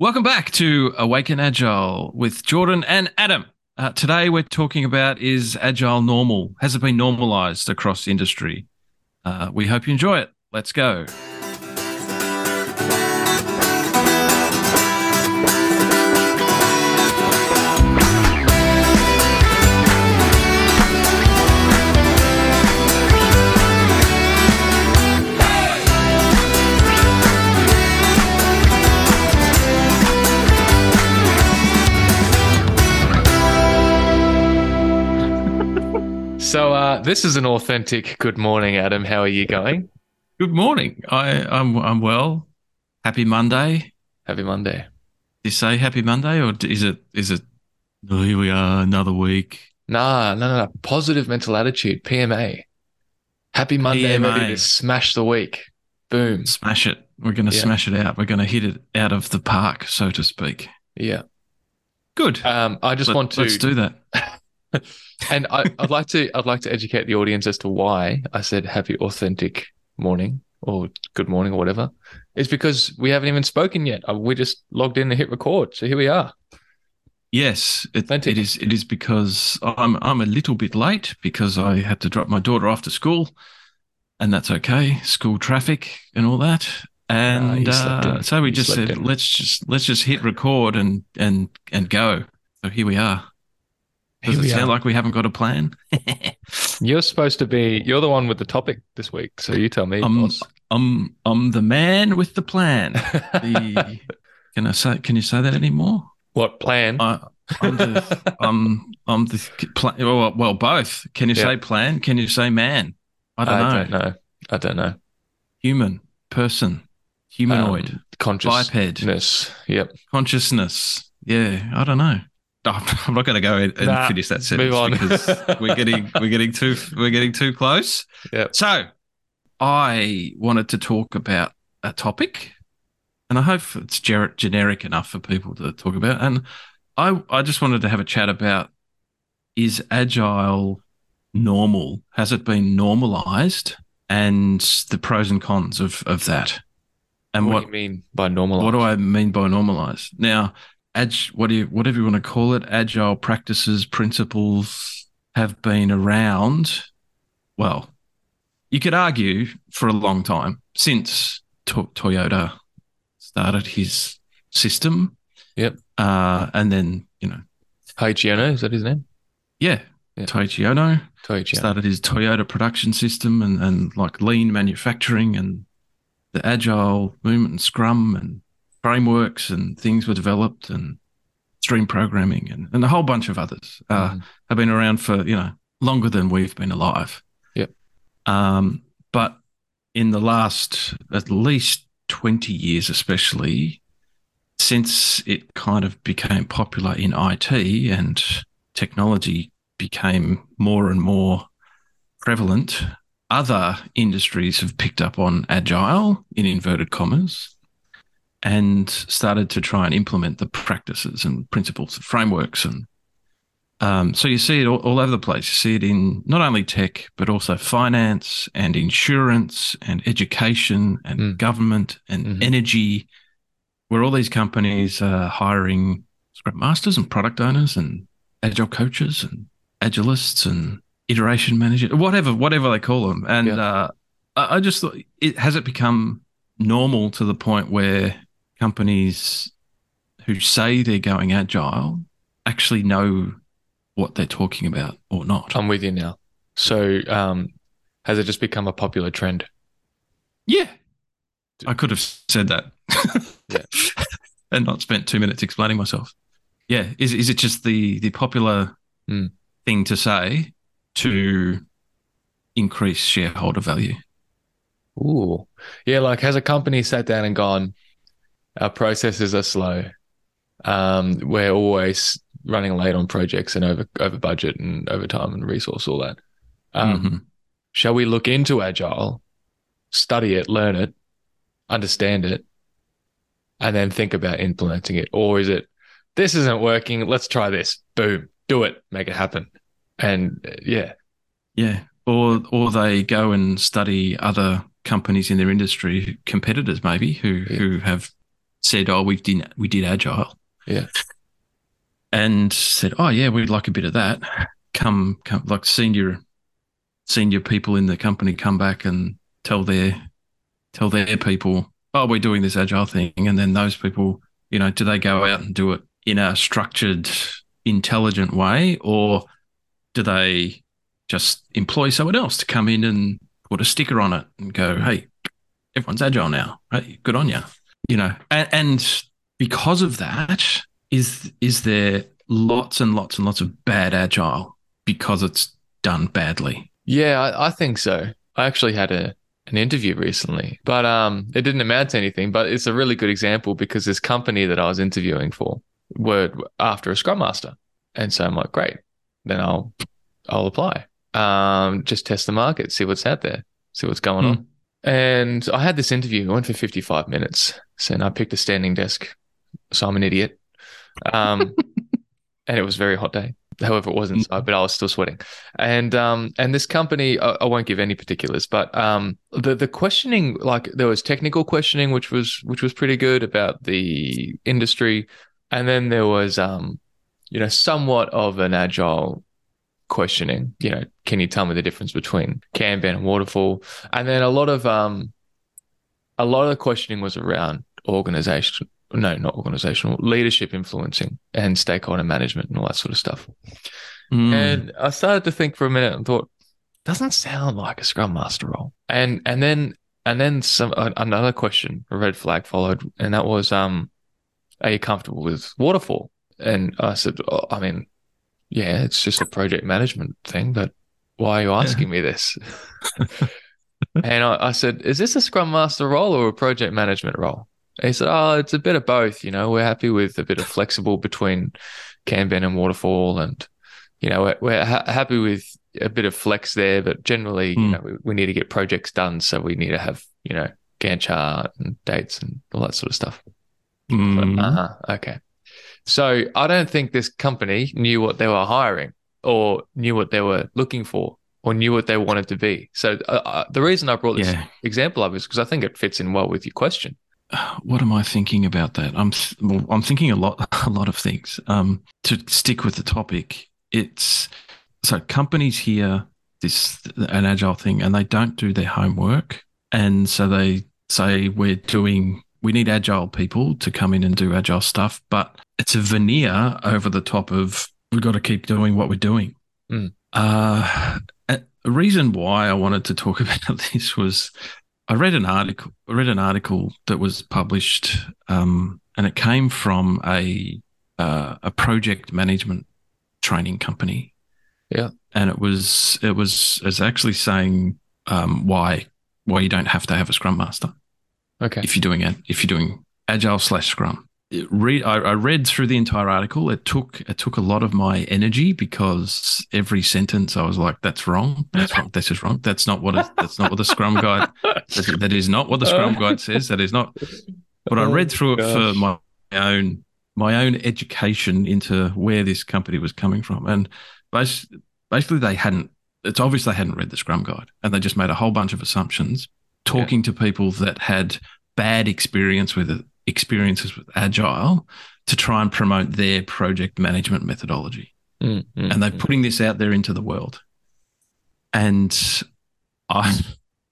Welcome back to Awaken Agile with Jordan and Adam. Uh, today we're talking about is Agile normal? Has it been normalized across industry? Uh, we hope you enjoy it. Let's go. So uh, this is an authentic good morning, Adam. How are you going? Good morning. I, I'm I'm well. Happy Monday. Happy Monday. Do you say happy Monday or is it is it oh, here we are another week? Nah, no, no, no. Positive mental attitude. PMA. Happy Monday, PMA. ready to smash the week. Boom. Smash it. We're going to Yeah. smash it out. We're going to hit it out of the park, so to speak. Yeah. Good. Um, I just Let- want to, Let's do that. and I, I'd like to, I'd like to educate the audience as to why I said happy authentic morning or good morning or whatever. It's because we haven't even spoken yet. Uh, We just logged in and hit record. So here we are. Yes, it, it is. It is because I'm I'm a little bit late because I had to drop my daughter off to school, and that's okay. School traffic and all that, and slept uh, so we You just said in. let's just let's just hit record and and and go. So here we are. Does Here it sound are. like we haven't got a plan? You're supposed to be, you're the one with the topic this week. So you tell me. I'm boss. I'm I'm the man with the plan. The, can I say? Can you say that anymore? what plan? I, I'm the I'm I'm the pla- well, well both. Can you Yeah. say plan? Can you say man? I don't know. don't know. I don't know. Human person, humanoid, Um, consciousness. biped, Yep. consciousness. Yeah, I don't know. I'm not going to go in and Nah, finish that sentence move on. because we're getting we're getting too we're getting too close. Yep. So, I wanted to talk about a topic, and I hope it's generic enough for people to talk about. And I I just wanted to have a chat about is agile normal? Has it been normalized? And the pros and cons of of that. And what, what do you mean by normal? what do I mean by normalized? Now, ag, what do you, whatever you want to call it, agile practices, principles have been around. Well, you could argue for a long time since to- Toyota started his system. Yep. Uh, and then you know, Taiichi Ohno, is that his name? yeah, Yeah. Toichi Ono Taichi started his Toyota production system and, and like lean manufacturing and the agile movement and scrum and frameworks and things were developed and extreme programming and, and a whole bunch of others uh, Mhm. have been around for, you know, longer than we've been alive. Yep. Um, but in the last at least 20 years, especially since it kind of became popular in IT and technology became more and more prevalent, other industries have picked up on agile in inverted commas and started to try and implement the practices and principles and frameworks and um, so you see it all, all over the place. You see it in not only tech, but also finance and insurance and education and Mm. government and Mhm. energy, where all these companies are hiring scrum masters and product owners and agile coaches and agilists and iteration managers, whatever, whatever they call them. And Yeah. uh, I, I just thought, it has it become normal to the point where companies who say they're going agile actually know what they're talking about or not. I'm with you now. So, um, has it just become a popular trend? yeah. I could have said that. Yeah. and not spent two minutes explaining myself. Yeah. Is is it just the the popular Hmm. thing to say to increase shareholder value? Ooh. Yeah, like has a company sat down and gone, our processes are slow. Um, we're always running late on projects and over over budget and over time and resource, all that. Um, Mhm. shall we look into agile, study it, learn it, understand it, and then think about implementing it? Or is it this isn't working, let's try this. Boom, do it, make it happen. And uh, yeah, Yeah. Or or they go and study other companies in their industry, competitors maybe, who Yeah. who have said, "Oh, we did we did agile." Yeah. and said, "Oh yeah, we'd like a bit of that." Come, come, like senior senior people in the company come back and tell their tell their people, "Oh, we're doing this agile thing," and then those people, you know, do they go out and do it in a structured, intelligent way, or do they just employ someone else to come in and put a sticker on it and go, "Hey, everyone's agile now. Hey, good on you." You know, and, and because of that, is is there lots and lots and lots of bad agile because it's done badly? Yeah, I, I think so. I actually had a an interview recently, but um, it didn't amount to anything. But it's a really good example because this company that I was interviewing for were after a Scrum Master, and so I'm like, great, then I'll I'll apply. Um, just test the market, see what's out there, see what's going Hmm. on. And I had this interview. I went for 55 minutes, so and I picked a standing desk. So I'm an idiot. Um, and it was a very hot day. However, it was inside, but I was still sweating. And um, and this company, I, I won't give any particulars, but um, the the questioning, like there was technical questioning, which was which was pretty good about the industry, and then there was um, you know, somewhat of an agile questioning. You know, can you tell me the difference between Kanban and waterfall? And then a lot of um, a lot of the questioning was around organization. No, not organizational leadership, influencing, and stakeholder management, and all that sort of stuff. Mm. And I started to think for a minute and thought, doesn't sound like a scrum master role. And and then and then some another question, a red flag followed, and that was, um, are you comfortable with waterfall? And I said, oh, I mean, yeah, it's just a project management thing, but why are you asking me this? and I, I said, is this a scrum master role or a project management role? And he said, oh, it's a bit of both. You know, we're happy with a bit of flexible between Kanban and waterfall and you know, we're, we're ha- happy with a bit of flex there, but generally, you Hmm. know, we, we need to get projects done. So we need to have, you know, Gantt chart and dates and all that sort of stuff. Mm. Uh-huh. Okay. So I don't think this company knew what they were hiring or knew what they were looking for or knew what they wanted to be. So uh, uh, the reason I brought this Yeah. example up is because I think it fits in well with your question. what am I thinking about that? I'm th- well, I'm thinking a lot a lot of things. Um, to stick with the topic, it's so companies hear this an agile thing and they don't do their homework, and so they say we're doing we need agile people to come in and do agile stuff, but it's a veneer over the top of we've got to keep doing what we're doing. Mm. Uh, a reason why I wanted to talk about this was I read an article. I read an article that was published, um, and it came from a uh, a project management training company. Yeah. and it was it was it's actually saying um, why why you don't have to have a Scrum Master Okay. if you're doing it if you're doing Agile slash Scrum. Read I, I read through the entire article. It took it took a lot of my energy because every sentence I was like, "That's wrong. That's wrong. This is wrong. That's not what it, that's not what the Scrum guide. That, that is not what the Scrum uh. guide says. That is not." But I Oh, read through it for my own my own education into where this company was coming from, and bas- basically they hadn't. It's obvious they hadn't read the Scrum guide, and they just made a whole bunch of assumptions, talking to people that had bad experience with it, experiences with agile to try and promote their project management methodology Mm, mm, and they're mm. putting this out there into the world and i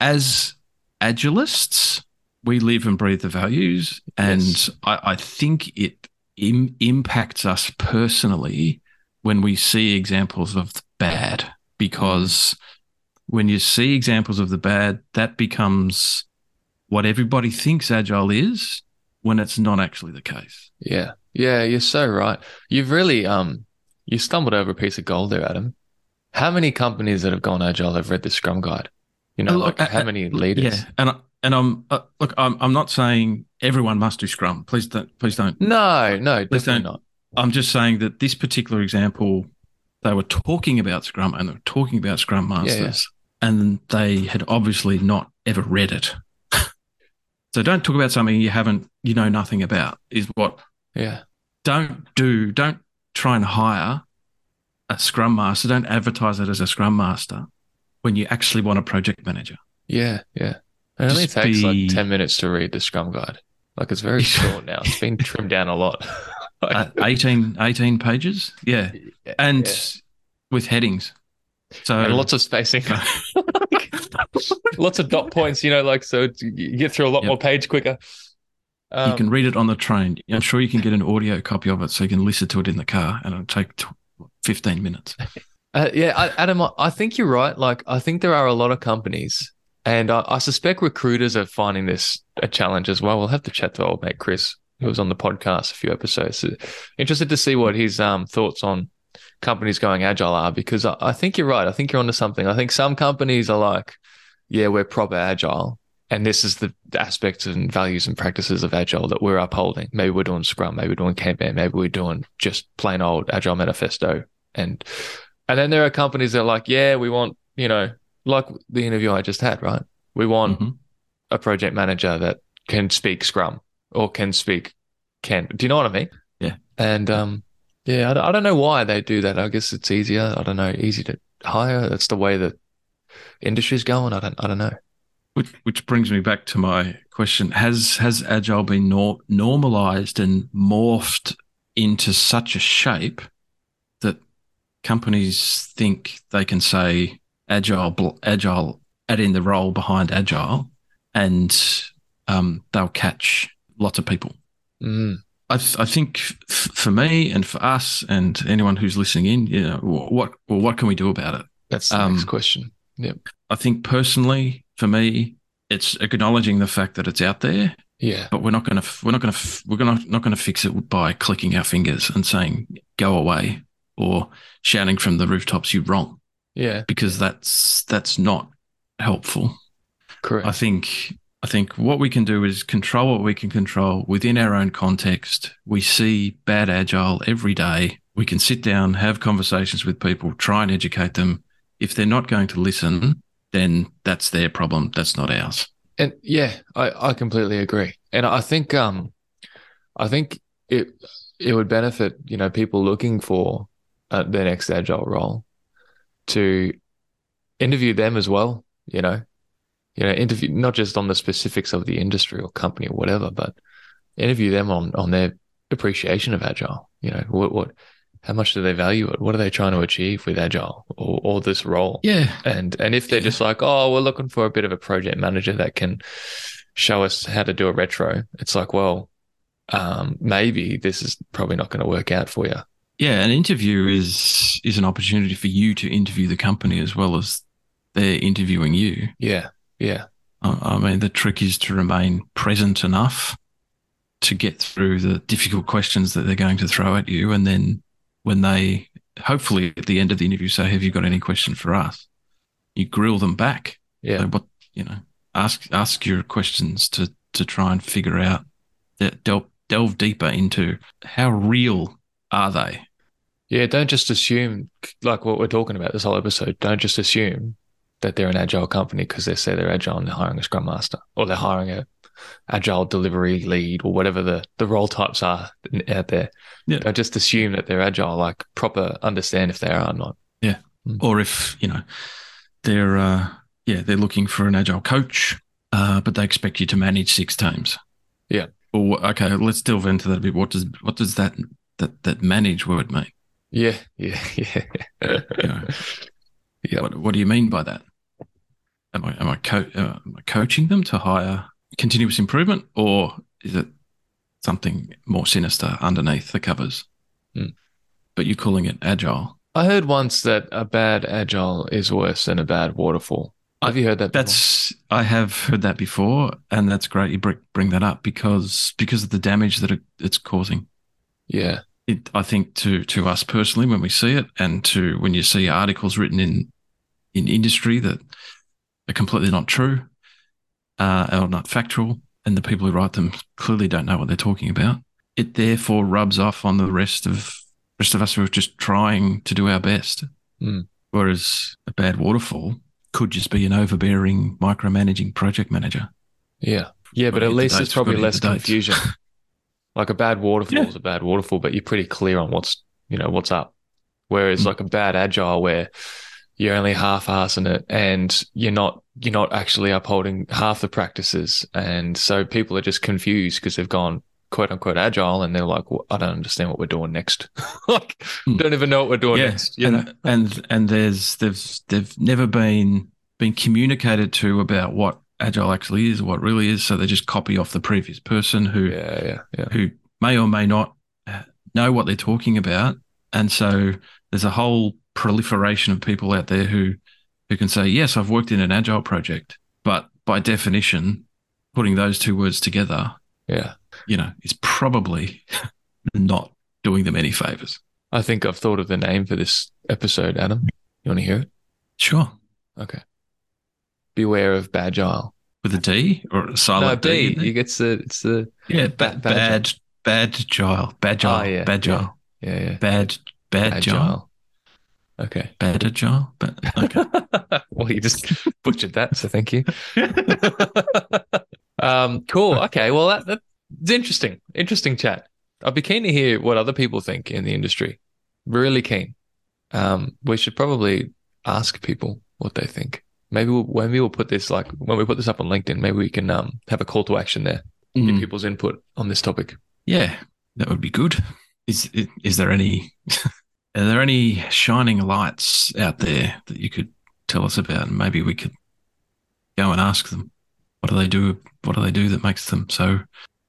as agilists we live and breathe the values and Yes. I, I think it Im- impacts us personally when we see examples of the bad because when you see examples of the bad that becomes what everybody thinks agile is when it's not actually the case Yeah. Yeah, you're so right. You've really um you stumbled over a piece of gold there, Adam. How many companies that have gone agile have read the Scrum Guide? You know, like look, how many leaders? Yeah, and I, and I'm uh, look, I'm I'm not saying everyone must do Scrum. Please don't, please don't. No, no, Please don't. not. I'm just saying that this particular example, they were talking about Scrum and they were talking about Scrum Masters, and they had obviously not ever read it. So don't talk about something you haven't, you know, nothing about. Is what Yeah. don't do. Don't try and hire a Scrum Master. Don't advertise it as a Scrum Master when you actually want a project manager. Yeah, yeah. It only takes be- like 10 minutes to read the Scrum Guide. Like it's very short now. It's been trimmed down a lot. uh, 18, 18 pages. Yeah. And Yeah. with headings. So and lots of spacing. lots of dot points, you know, like so you get through a lot Yep. more page quicker. Um, you can read it on the train. I'm sure you can get an audio copy of it so you can listen to it in the car and it'll take 15 minutes. Uh, yeah, I- Adam, I- I think you're right. Like, I think there are a lot of companies, and I, I suspect recruiters are finding this a challenge as well. We'll have to chat to old mate Chris, who was on the podcast a few episodes. So interested to see what his um, thoughts on companies going agile are, because I, I think you're right. I think you're onto something. I think some companies are like, yeah, we're proper agile. And this is the aspects and values and practices of agile that we're upholding. Maybe we're doing Scrum, maybe we're doing Kanban, maybe we're doing just plain old agile manifesto. And and then there are companies that are like, yeah, we want, you know, like the interview I just had, right? We want Mhm. a project manager that can speak Scrum or can speak Can. Do you know what I mean? Yeah. And um, yeah, I, I don't know why they do that. I guess it's easier. I don't know, easy to hire. That's the way that industry's going. I don't. I don't know. Which, which brings me back to my question: Has has agile been nor- normalized and morphed into such a shape that companies think they can say agile, bl- agile, add in the role behind agile, and um, they'll catch lots of people? Mm, I, th- I think f- for me and for us and anyone who's listening in, you know, wh- what well, what can we do about it? that's the Um, next question. Yep. I think personally, for me, it's acknowledging the fact that it's out there, Yeah. but we're not going to we're not going to we're going to not going to fix it by clicking our fingers and saying go away or shouting from the rooftops you're wrong Yeah. because that's that's not helpful. Correct. I think I think what we can do is control what we can control within our own context. We see bad agile every day. We can sit down, have conversations with people, try and educate them. If they're not going to listen, then that's their problem. That's not ours. And yeah, I, I completely agree. And I think um I think it it would benefit, you know, people looking for uh, their next agile role to interview them as well, you know. You know, interview not just on the specifics of the industry or company or whatever, but interview them on on their appreciation of agile. You know, what what how much do they value it? What are they trying to achieve with agile or, or this role? Yeah. And and if they're Yeah. just like, oh, we're looking for a bit of a project manager that can show us how to do a retro, it's like, well, um, maybe this is probably not going to work out for you. Yeah. An interview is is an opportunity for you to interview the company as well as they're interviewing you. Yeah, yeah, I I mean, the trick is to remain present enough to get through the difficult questions that they're going to throw at you. And then when they, hopefully at the end of the interview, say, Have you got any question for us? You grill them back. yeah, So what, you know, ask, ask your questions to, to try and figure out, that delve, delve deeper into how real are they? yeah. Don't just assume, like what we're talking about this whole episode. Don't just assume that they're an agile company because they say they're agile and they're hiring a scrum master or they're hiring a agile delivery lead or whatever the the role types are out there. Yeah. Don't just assume that they're agile. Like proper understand if they are or not. Yeah. Or if you know they're uh, yeah they're looking for an agile coach, uh, but they expect you to manage six teams. Yeah. Well, okay, let's delve into that a bit. What does what does that that that manage word mean? Yeah, yeah, yeah. You know, Yeah. what what do you mean by that? Am I am I, co- uh, am I coaching them to hire continuous improvement, or is it something more sinister underneath the covers? Hmm. But you're calling it agile. I heard once that a bad agile is worse than a bad waterfall. Have you heard that? before? That's I have heard that before, and that's great you bring bring that up because because of the damage that it's causing. yeah, It, I think to to us personally when we see it, and to when you see articles written in in industry that are completely not true, uh, or not factual, and the people who write them clearly don't know what they're talking about. It therefore rubs off on the rest of rest of us who are just trying to do our best. Mm. Whereas a bad waterfall could just be an overbearing, micromanaging project manager. yeah, yeah. But at least it's probably less confusion. like a bad waterfall Yeah. is a bad waterfall, but you're pretty clear on what's you know what's up. Whereas Mm. like a bad agile, where you're only half-assing it and you're not you're not actually upholding half the practices and so people are just confused because they've gone quote unquote agile and they're like well, i don't understand what we're doing next like Hmm. don't even know what we're doing yeah, next you know and, and and there's they've they've never been been communicated to about what agile actually is, what really is. So they just copy off the previous person who yeah yeah yeah who may or may not uh, know what they're talking about, and so there's a whole proliferation of people out there who who can say, yes, I've worked in an agile project, but by definition, putting those two words together, yeah. you know, is probably not doing them any favors. i think i've thought of the name for this episode adam. You want to hear it? Sure. okay. Beware of bagile. With a D or a silent d D? in there? you get the it's the Yeah, Ba- ba- bad, bad gile, bad gile, Oh, ah, yeah, bad gile, yeah yeah. Bad, bad gile, agile okay Better agile. But okay, well, you just butchered that, so thank you. um, cool. Okay. Well, that, that's interesting. Interesting chat. I'd be keen to hear what other people think in the industry. Really keen. Um, we should probably ask people what they think. Maybe we'll, maybe we'll put this like when we put this up on LinkedIn. Maybe we can um, have a call to action there. Get Mm, people's input on this topic. yeah, that would be good. Is is there any are there any shining lights out there that you could tell us about? And maybe we could go and ask them. What do they do? What do they do that makes them so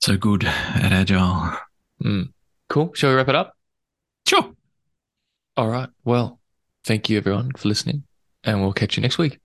so good at agile? Mm. Cool. Shall we wrap it up? Sure. All right. Well, thank you everyone for listening, and we'll catch you next week.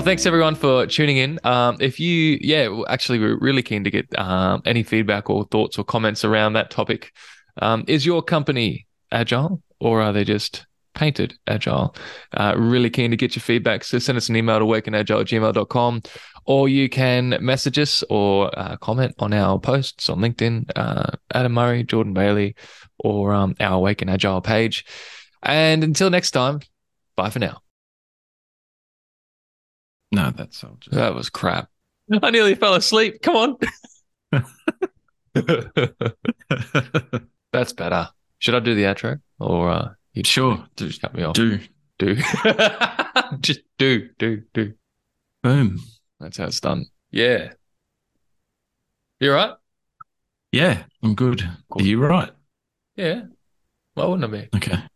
Well, thanks everyone for tuning in. Um, if you, yeah, actually, we're really keen to get um, any feedback or thoughts or comments around that topic. Um, is your company agile or are they just painted agile? Uh, really keen to get your feedback. So send us an email to wakenagile@gmail.com or you can message us or uh, comment on our posts on LinkedIn, uh, Adam Murray, Jordan Bailey, or um, our Awaken Agile page. And until next time, bye for now. No, that's all. Just, That was crap. I nearly fell asleep. Come on. That's better. Should I do the outro or uh, you just sure. Do, cut me off? do. do. just do, do, do. Boom. That's how it's done. Yeah. You right? Yeah, I'm good. Cool. Are you right? Yeah. Why wouldn't I be? Okay.